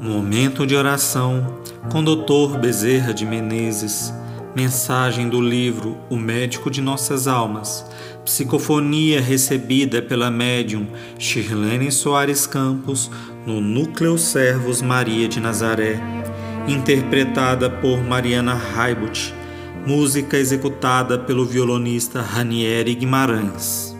Momento de oração com Dr. Bezerra de Menezes. Mensagem do livro O Médico de Nossas Almas. Psicofonia recebida pela médium Shirlene Soares Campos no Núcleo Servos Maria de Nazaré. Interpretada por Mariana Raibut. Música executada pelo violonista Ranieri Guimarães.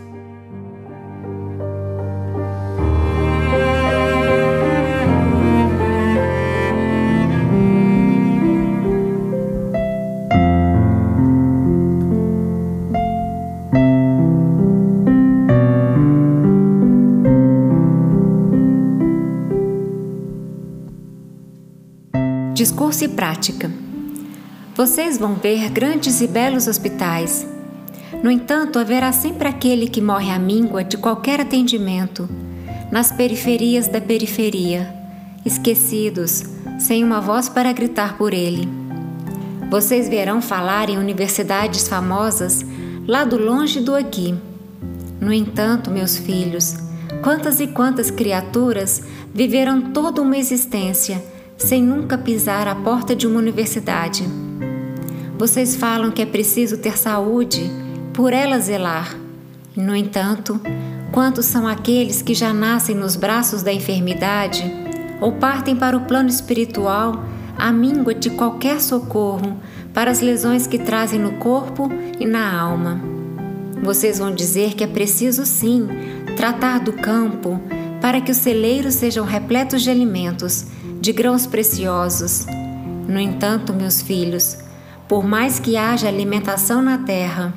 Discurso e prática. Vocês vão ver grandes e belos hospitais. No entanto, haverá sempre aquele que morre à míngua de qualquer atendimento, nas periferias da periferia, esquecidos, sem uma voz para gritar por ele. Vocês verão falar em universidades famosas lá do longe do aqui. No entanto, meus filhos, quantas e quantas criaturas viveram toda uma existência sem nunca pisar à porta de uma universidade. Vocês falam que é preciso ter saúde, por ela zelar. No entanto, quantos são aqueles que já nascem nos braços da enfermidade ou partem para o plano espiritual à míngua de qualquer socorro para as lesões que trazem no corpo e na alma? Vocês vão dizer que é preciso sim tratar do campo para que os celeiros sejam repletos de alimentos de grãos preciosos. No entanto, meus filhos, por mais que haja alimentação na terra,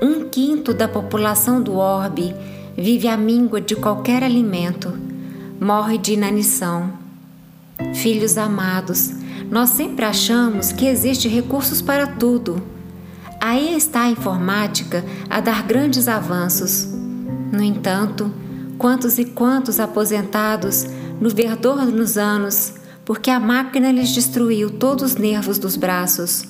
um quinto da população do orbe vive à míngua de qualquer alimento, morre de inanição. Filhos amados, nós sempre achamos que existe recursos para tudo. Aí está a informática a dar grandes avanços. No entanto, quantos e quantos aposentados no verdor dos anos, porque a máquina lhes destruiu todos os nervos dos braços.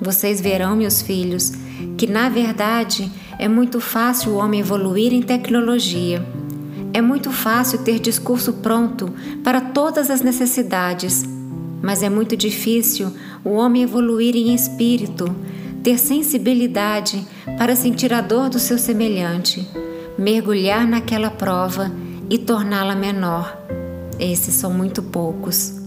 Vocês verão, meus filhos, que na verdade é muito fácil o homem evoluir em tecnologia. É muito fácil ter discurso pronto para todas as necessidades, mas é muito difícil o homem evoluir em espírito, ter sensibilidade para sentir a dor do seu semelhante, mergulhar naquela prova e torná-la menor. Esses são muito poucos.